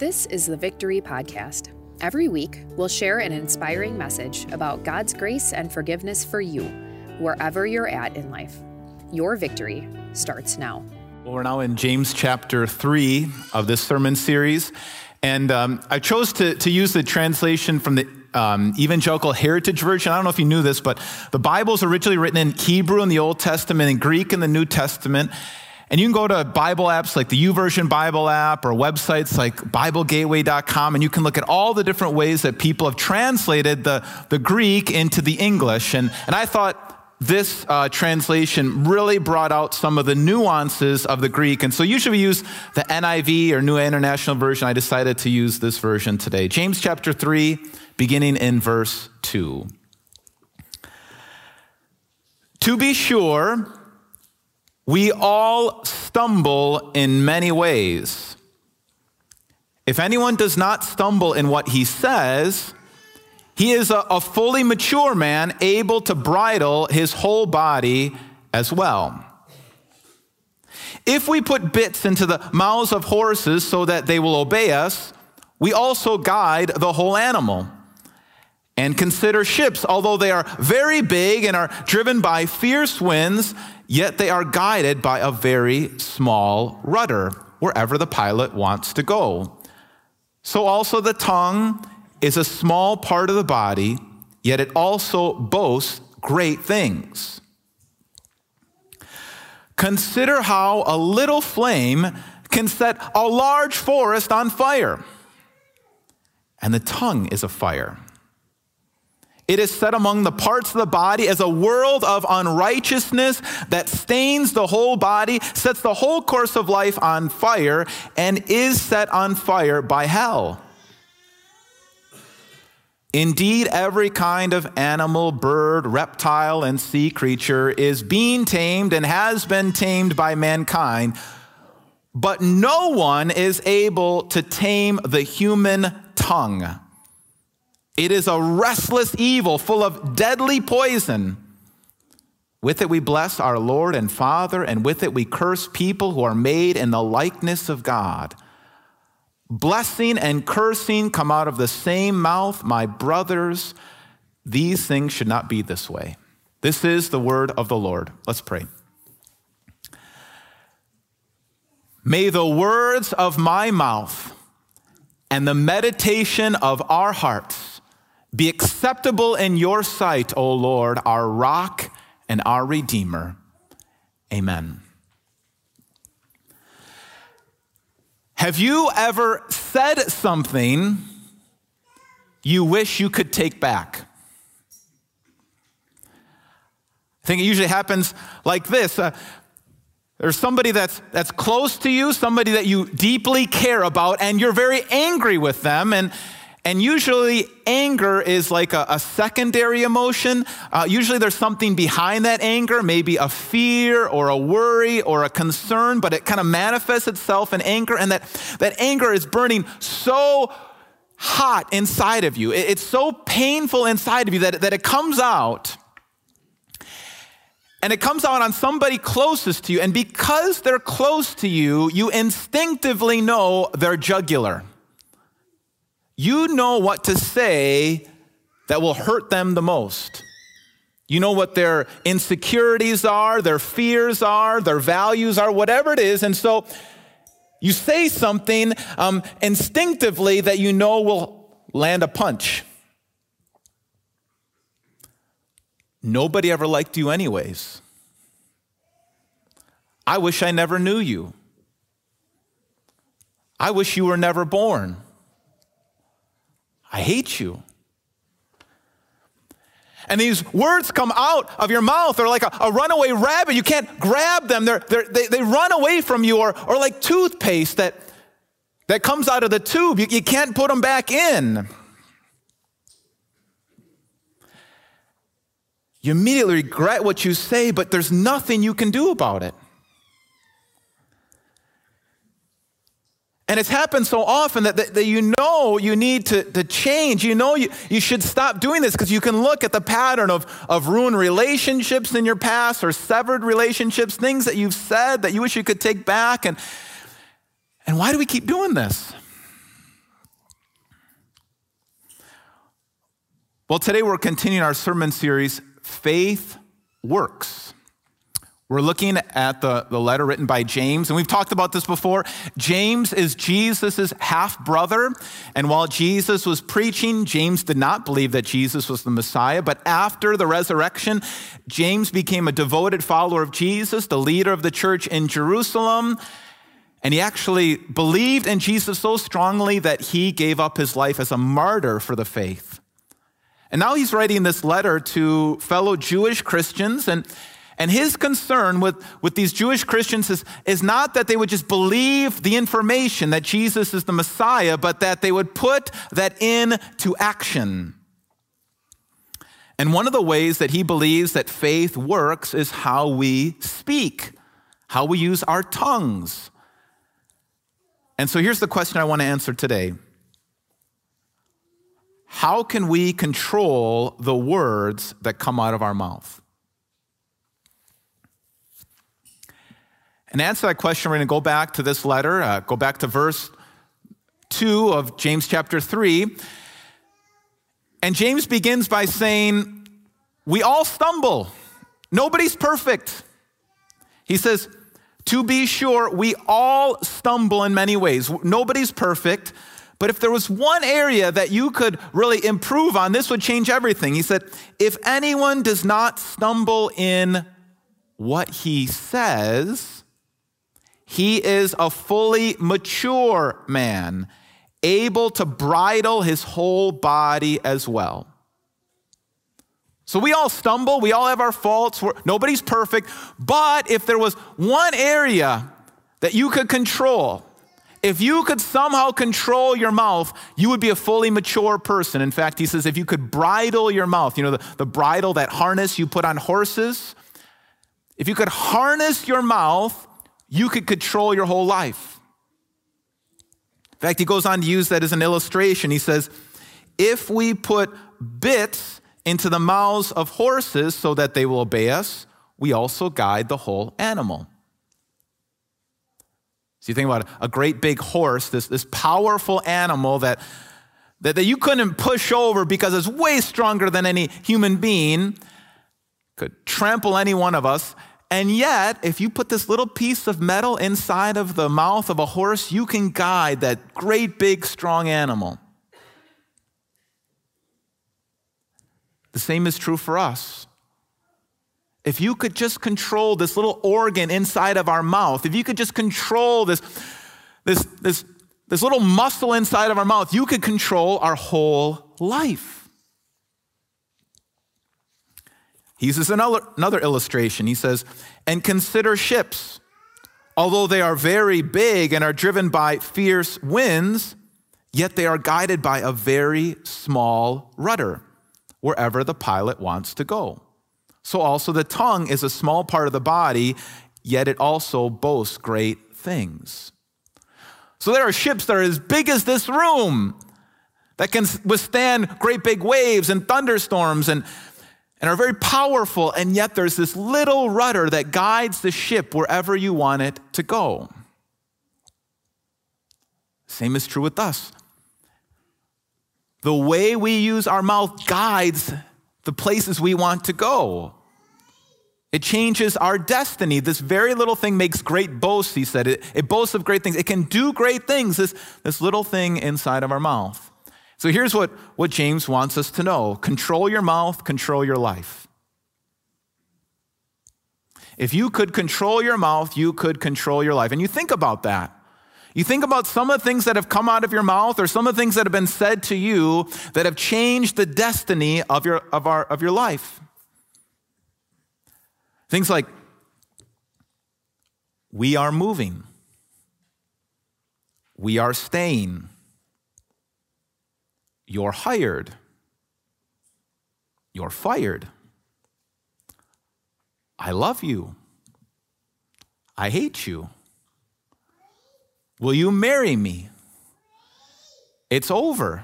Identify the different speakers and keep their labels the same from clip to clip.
Speaker 1: This is the Victory Podcast. Every week, we'll share an inspiring message about God's grace and forgiveness for you, wherever you're at in life. Your victory starts now.
Speaker 2: Well, we're now in James chapter 3 of this sermon series. And um, I chose to, to use the translation from the um, Evangelical Heritage Version. I don't know if you knew this, but the Bible is originally written in Hebrew in the Old Testament and Greek in the New Testament. And you can go to Bible apps like the YouVersion Bible app or websites like BibleGateway.com, and you can look at all the different ways that people have translated the, the Greek into the English. And, and I thought this uh, translation really brought out some of the nuances of the Greek. And so usually we use the NIV or New International Version. I decided to use this version today. James chapter 3, beginning in verse 2. To be sure, we all stumble in many ways. If anyone does not stumble in what he says, he is a, a, fully mature man, able to bridle his whole body as well. If we put bits into the mouths of horses so that they will obey us, we also guide the whole animal. And consider ships, although they are very big and are driven by fierce winds, yet they are guided by a very small rudder wherever the pilot wants to go. So also the tongue is a small part of the body, yet it also boasts great things. Consider how a little flame can set a large forest on fire. And the tongue is a fire. It is set among the parts of the body as a world of unrighteousness that stains the whole body, sets the whole course of life on fire, and is set on fire by hell. Indeed, every kind of animal, bird, reptile, and sea creature is being tamed and has been tamed by mankind, but no one is able to tame the human tongue. It is a restless evil full of deadly poison. With it we bless our Lord and Father, and with it we curse people who are made in the likeness of God. Blessing and cursing come out of the same mouth, my brothers. These things should not be this way. This is the word of the Lord. Let's pray. May the words of my mouth and the meditation of our hearts be acceptable in your sight, O Lord, our rock and our redeemer. Amen. Have you ever said something you wish you could take back? I think it usually happens like this. Uh, there's somebody that's, that's close to you, somebody that you deeply care about, and you're very angry with them. And, and usually, anger is like a, a secondary emotion. Uh, usually, there's something behind that anger, maybe a fear or a worry or a concern, but it kind of manifests itself in anger. And that, that anger is burning so hot inside of you. It, it's so painful inside of you that, that it comes out. And it comes out on somebody closest to you. And because their close to you, you instinctively know they're jugular you know what to say that will hurt them the most. You know what their insecurities are, their fears are, their values are, whatever it is. And so you say something um, instinctively that you know will land a punch. Nobody ever liked you, anyways. I wish I never knew you. I wish you were never born. I hate you. And these words come out of your mouth. They're like a, a runaway rabbit. You can't grab them. They're, they're, they they run away from you, or, or like toothpaste that, that comes out of the tube. You, you can't put them back in. You immediately regret what you say, but there's nothing you can do about it. And it's happened so often that, that, that you know you need to, to change. You know you, you should stop doing this because you can look at the pattern of, of ruined relationships in your past or severed relationships, things that you've said that you wish you could take back. And, and why do we keep doing this? Well, today we're continuing our sermon series, Faith Works. We're looking at the, the letter written by James, and we've talked about this before. James is Jesus' half brother, and while Jesus was preaching, James did not believe that Jesus was the Messiah. But after the resurrection, James became a devoted follower of Jesus, the leader of the church in Jerusalem. And he actually believed in Jesus so strongly that he gave up his life as a martyr for the faith. And now he's writing this letter to fellow Jewish Christians. And, and his concern with, with these Jewish Christians is, is not that they would just believe the information that Jesus is the Messiah, but that they would put that into action. And one of the ways that he believes that faith works is how we speak, how we use our tongues. And so here's the question I want to answer today how can we control the words that come out of our mouth? And to answer that question, we're going to go back to this letter, uh, go back to verse 2 of James chapter 3. And James begins by saying, We all stumble. Nobody's perfect. He says, To be sure, we all stumble in many ways. Nobody's perfect. But if there was one area that you could really improve on, this would change everything. He said, If anyone does not stumble in what he says, he is a fully mature man, able to bridle his whole body as well. So we all stumble, we all have our faults, nobody's perfect. But if there was one area that you could control, if you could somehow control your mouth, you would be a fully mature person. In fact, he says, if you could bridle your mouth, you know, the, the bridle, that harness you put on horses, if you could harness your mouth, you could control your whole life. In fact, he goes on to use that as an illustration. He says, if we put bits into the mouths of horses so that they will obey us, we also guide the whole animal. So you think about a great big horse, this, this powerful animal that, that, that you couldn't push over because it's way stronger than any human being, could trample any one of us. And yet, if you put this little piece of metal inside of the mouth of a horse, you can guide that great big strong animal. The same is true for us. If you could just control this little organ inside of our mouth, if you could just control this, this, this, this little muscle inside of our mouth, you could control our whole life. He uses another, another illustration. He says, and consider ships. Although they are very big and are driven by fierce winds, yet they are guided by a very small rudder wherever the pilot wants to go. So also the tongue is a small part of the body, yet it also boasts great things. So there are ships that are as big as this room that can withstand great big waves and thunderstorms and, and are very powerful, and yet there's this little rudder that guides the ship wherever you want it to go. Same is true with us. The way we use our mouth guides the places we want to go. It changes our destiny. This very little thing makes great boasts, he said. It, it boasts of great things. It can do great things, this, this little thing inside of our mouth. So here's what, what James wants us to know control your mouth, control your life. If you could control your mouth, you could control your life. And you think about that. You think about some of the things that have come out of your mouth or some of the things that have been said to you that have changed the destiny of your, of our, of your life. Things like, we are moving, we are staying, you're hired, you're fired, I love you, I hate you. Will you marry me? It's over.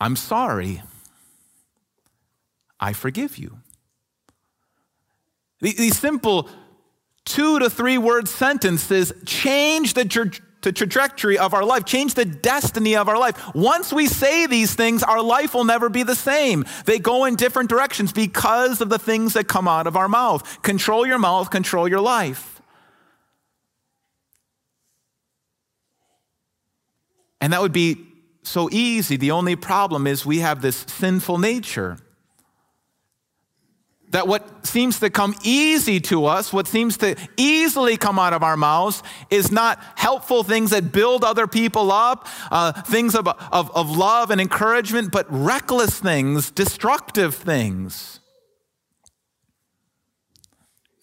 Speaker 2: I'm sorry. I forgive you. These simple two to three word sentences change the, the trajectory of our life, change the destiny of our life. Once we say these things, our life will never be the same. They go in different directions because of the things that come out of our mouth. Control your mouth, control your life. And that would be so easy. The only problem is we have this sinful nature that what seems to come easy to us, what seems to easily come out of our mouths, is not helpful things that build other people up, uh, things of, of, of love and encouragement, but reckless things, destructive things.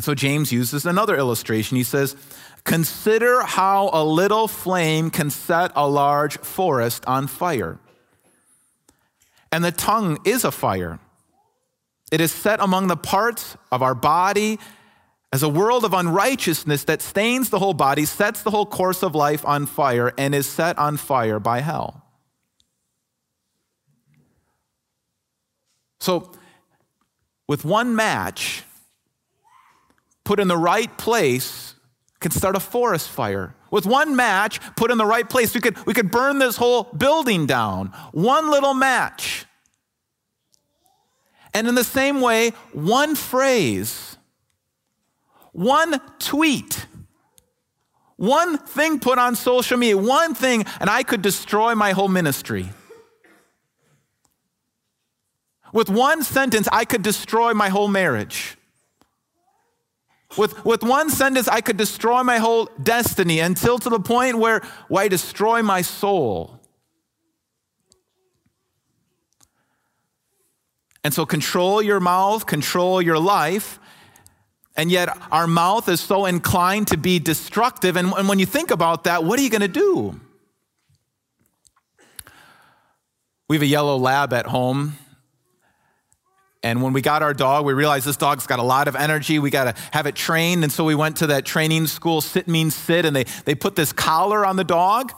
Speaker 2: So James uses another illustration. He says, Consider how a little flame can set a large forest on fire. And the tongue is a fire it is set among the parts of our body as a world of unrighteousness that stains the whole body, sets the whole course of life on fire, and is set on fire by hell. So, with one match put in the right place, can start a forest fire. With one match put in the right place, we could, we could burn this whole building down. One little match. And in the same way, one phrase, one tweet, one thing put on social media, one thing, and I could destroy my whole ministry. With one sentence, I could destroy my whole marriage. With, with one sentence, I could destroy my whole destiny until to the point where, where I destroy my soul. And so control your mouth, control your life. And yet our mouth is so inclined to be destructive. And, when you think about that, what are you going to do? We have a yellow lab at home. And when we got our dog, we realized this dog's got a lot of energy. We got to have it trained. And so we went to that training school, Sit Means Sit, and they, they put this collar on the dog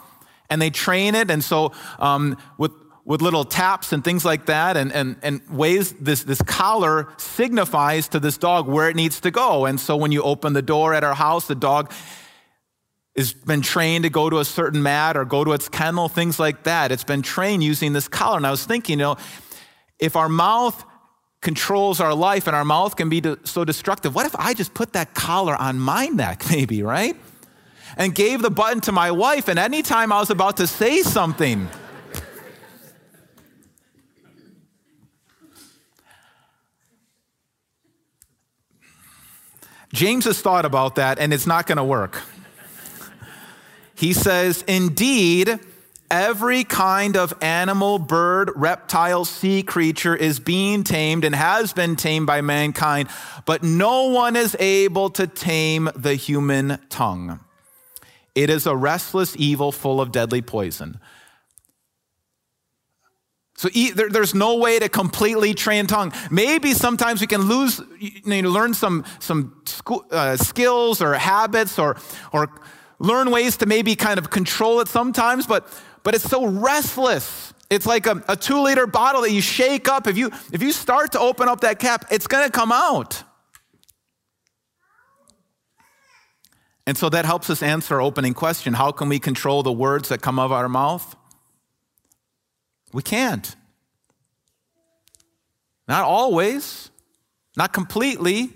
Speaker 2: and they train it. And so um, with with little taps and things like that, and, and, and ways this, this collar signifies to this dog where it needs to go. And so when you open the door at our house, the dog has been trained to go to a certain mat or go to its kennel, things like that. It's been trained using this collar. And I was thinking, you know, if our mouth controls our life and our mouth can be so destructive, what if I just put that collar on my neck, maybe, right? And gave the button to my wife, and anytime I was about to say something, James has thought about that and it's not going to work. He says, Indeed, every kind of animal, bird, reptile, sea creature is being tamed and has been tamed by mankind, but no one is able to tame the human tongue. It is a restless evil full of deadly poison. So there, there's no way to completely train tongue. Maybe sometimes we can lose, you know, learn some, some school, uh, skills or habits or, or learn ways to maybe kind of control it sometimes, but, but it's so restless. It's like a, a two liter bottle that you shake up. If you, if you start to open up that cap, it's going to come out. And so that helps us answer our opening question How can we control the words that come out of our mouth? We can't. Not always, not completely.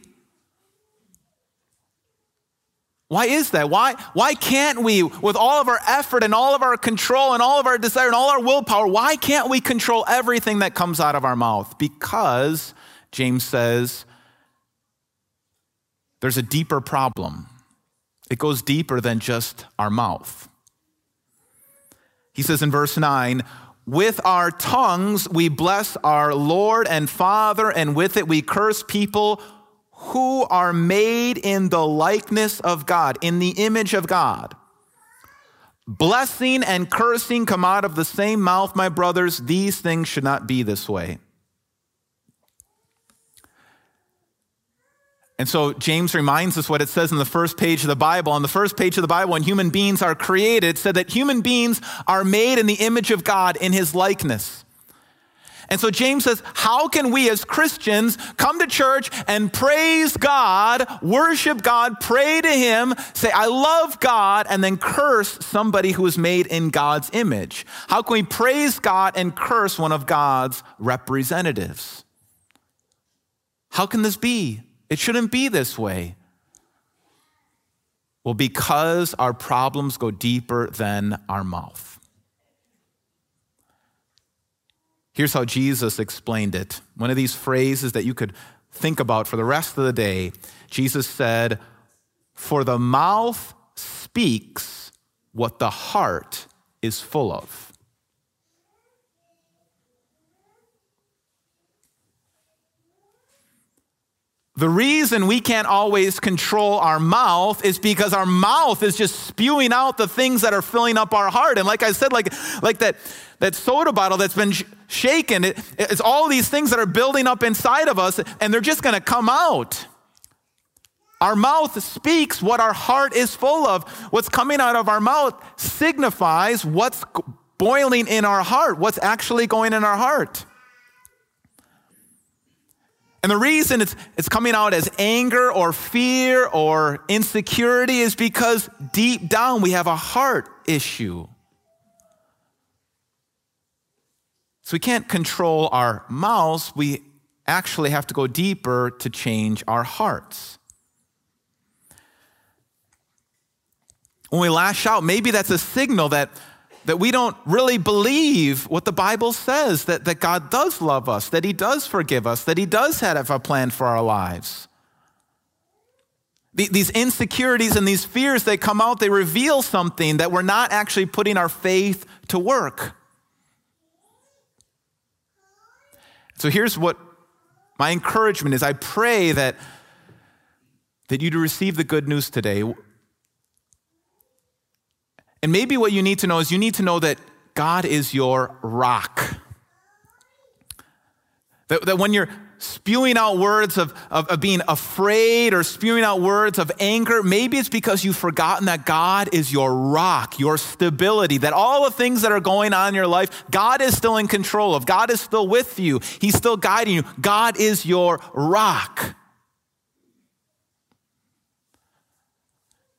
Speaker 2: Why is that? Why, why can't we, with all of our effort and all of our control and all of our desire and all our willpower, why can't we control everything that comes out of our mouth? Because, James says, there's a deeper problem. It goes deeper than just our mouth. He says in verse 9, with our tongues, we bless our Lord and Father, and with it, we curse people who are made in the likeness of God, in the image of God. Blessing and cursing come out of the same mouth, my brothers. These things should not be this way. And so James reminds us what it says in the first page of the Bible. On the first page of the Bible, when human beings are created, said that human beings are made in the image of God in his likeness. And so James says, How can we as Christians come to church and praise God, worship God, pray to Him, say, I love God, and then curse somebody who is made in God's image? How can we praise God and curse one of God's representatives? How can this be? It shouldn't be this way. Well, because our problems go deeper than our mouth. Here's how Jesus explained it. One of these phrases that you could think about for the rest of the day. Jesus said, For the mouth speaks what the heart is full of. The reason we can't always control our mouth is because our mouth is just spewing out the things that are filling up our heart. And like I said, like, like that, that soda bottle that's been sh- shaken, it, it's all these things that are building up inside of us, and they're just gonna come out. Our mouth speaks what our heart is full of. What's coming out of our mouth signifies what's boiling in our heart, what's actually going in our heart. And the reason it's, it's coming out as anger or fear or insecurity is because deep down we have a heart issue. So we can't control our mouths, we actually have to go deeper to change our hearts. When we lash out, maybe that's a signal that that we don't really believe what the Bible says that, that God does love us, that He does forgive us, that He does have a plan for our lives. These insecurities and these fears, they come out, they reveal something that we're not actually putting our faith to work. So here's what my encouragement is I pray that, that you to receive the good news today. And maybe what you need to know is you need to know that God is your rock. That, that when you're spewing out words of, of, of, being afraid or spewing out words of anger, maybe it's because you've forgotten that God is your rock, your stability, that all the things that are going on in your life, God is still in control of. God is still with you, He's still guiding you. God is your rock.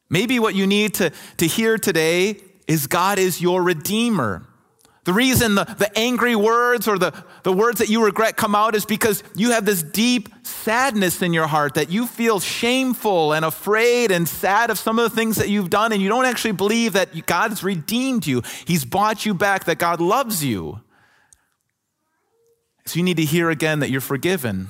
Speaker 2: Maybe what you need to, to hear today is God is your redeemer. The reason the, the angry words or the, the words that you regret come out is because you have this deep sadness in your heart that you feel shameful and afraid and sad of some of the things that you've done, and you don't actually believe that God has redeemed you. He's bought you back, that God loves you. So you need to hear again that you're forgiven.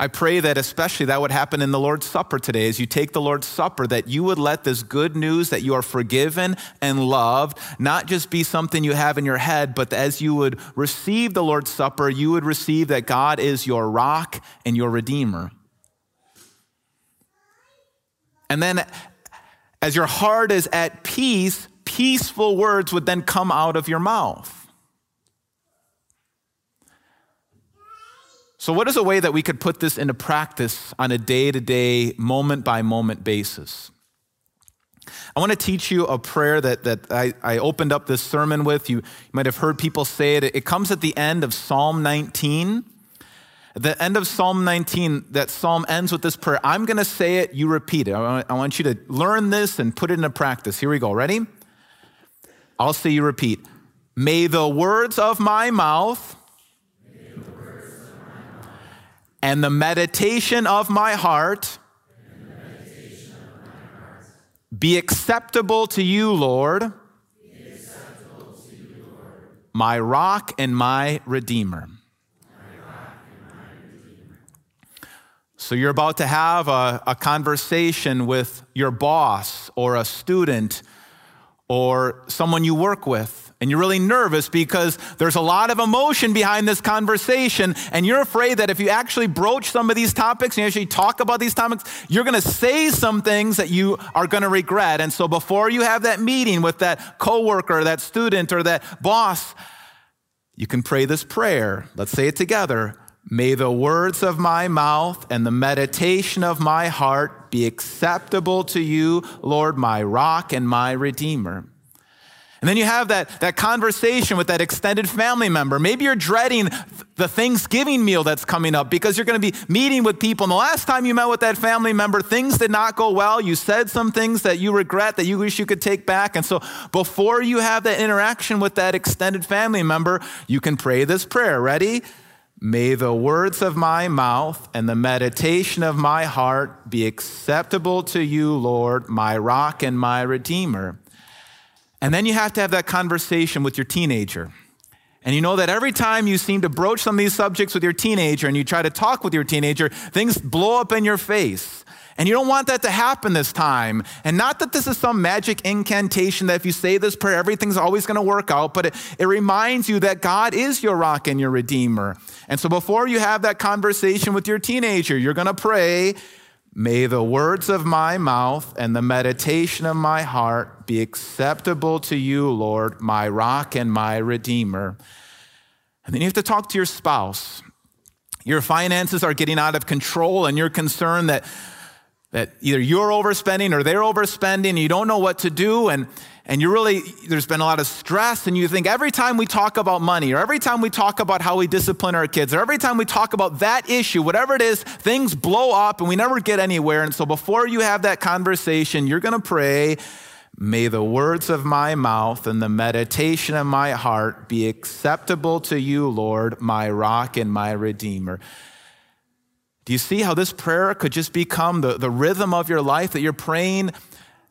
Speaker 2: I pray that especially that would happen in the Lord's Supper today. As you take the Lord's Supper, that you would let this good news that you are forgiven and loved not just be something you have in your head, but as you would receive the Lord's Supper, you would receive that God is your rock and your redeemer. And then as your heart is at peace, peaceful words would then come out of your mouth. So, what is a way that we could put this into practice on a day to day, moment by moment basis? I want to teach you a prayer that, that I, I opened up this sermon with. You, you might have heard people say it. It comes at the end of Psalm 19. At the end of Psalm 19, that psalm ends with this prayer. I'm going to say it, you repeat it. I want, I want you to learn this and put it into practice. Here we go. Ready? I'll say you repeat. May the words of my mouth and the meditation of my heart be acceptable to you, Lord, my rock and my redeemer. So, you're about to have a, a conversation with your boss or a student or someone you work with and you're really nervous because there's a lot of emotion behind this conversation, and you're afraid that if you actually broach some of these topics and you actually talk about these topics, you're going to say some things that you are going to regret. And so before you have that meeting with that coworker, that student, or that boss, you can pray this prayer. Let's say it together. May the words of my mouth and the meditation of my heart be acceptable to you, Lord, my rock and my redeemer. And then you have that, that conversation with that extended family member. Maybe you're dreading the Thanksgiving meal that's coming up because you're going to be meeting with people. And the last time you met with that family member, things did not go well. You said some things that you regret, that you wish you could take back. And so before you have that interaction with that extended family member, you can pray this prayer. Ready? May the words of my mouth and the meditation of my heart be acceptable to you, Lord, my rock and my redeemer. And then you have to have that conversation with your teenager. And you know that every time you seem to broach some of these subjects with your teenager and you try to talk with your teenager, things blow up in your face. And you don't want that to happen this time. And not that this is some magic incantation that if you say this prayer, everything's always going to work out, but it, it reminds you that God is your rock and your redeemer. And so before you have that conversation with your teenager, you're going to pray, May the words of my mouth and the meditation of my heart be acceptable to you, Lord, my rock and my redeemer. And then you have to talk to your spouse. Your finances are getting out of control, and you're concerned that, that either you're overspending or they're overspending, you don't know what to do. And, and you really, there's been a lot of stress, and you think every time we talk about money, or every time we talk about how we discipline our kids, or every time we talk about that issue, whatever it is, things blow up and we never get anywhere. And so before you have that conversation, you're going to pray, May the words of my mouth and the meditation of my heart be acceptable to you, Lord, my rock and my redeemer. Do you see how this prayer could just become the, the rhythm of your life that you're praying?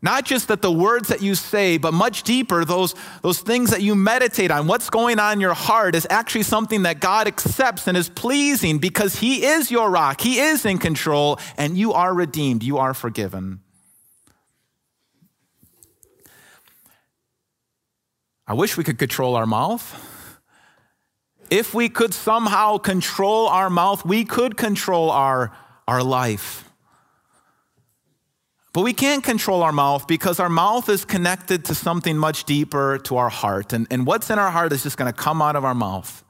Speaker 2: Not just that the words that you say, but much deeper, those, those things that you meditate on, what's going on in your heart is actually something that God accepts and is pleasing because He is your rock. He is in control, and you are redeemed. You are forgiven. I wish we could control our mouth. If we could somehow control our mouth, we could control our, our life. But we can't control our mouth because our mouth is connected to something much deeper to our heart. And, and what's in our heart is just going to come out of our mouth.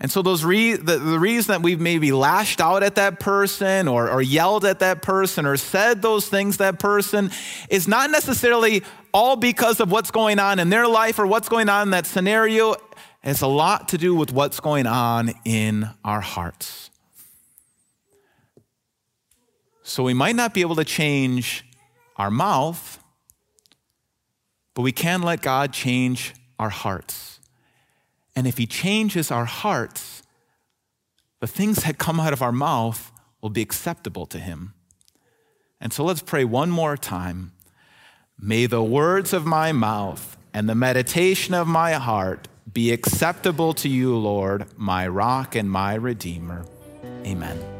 Speaker 2: And so, those re- the, the reason that we've maybe lashed out at that person or, or yelled at that person or said those things that person is not necessarily all because of what's going on in their life or what's going on in that scenario. It has a lot to do with what's going on in our hearts. So we might not be able to change our mouth, but we can let God change our hearts. And if He changes our hearts, the things that come out of our mouth will be acceptable to Him. And so let's pray one more time. May the words of my mouth and the meditation of my heart be acceptable to you, Lord, my rock and my redeemer. Amen.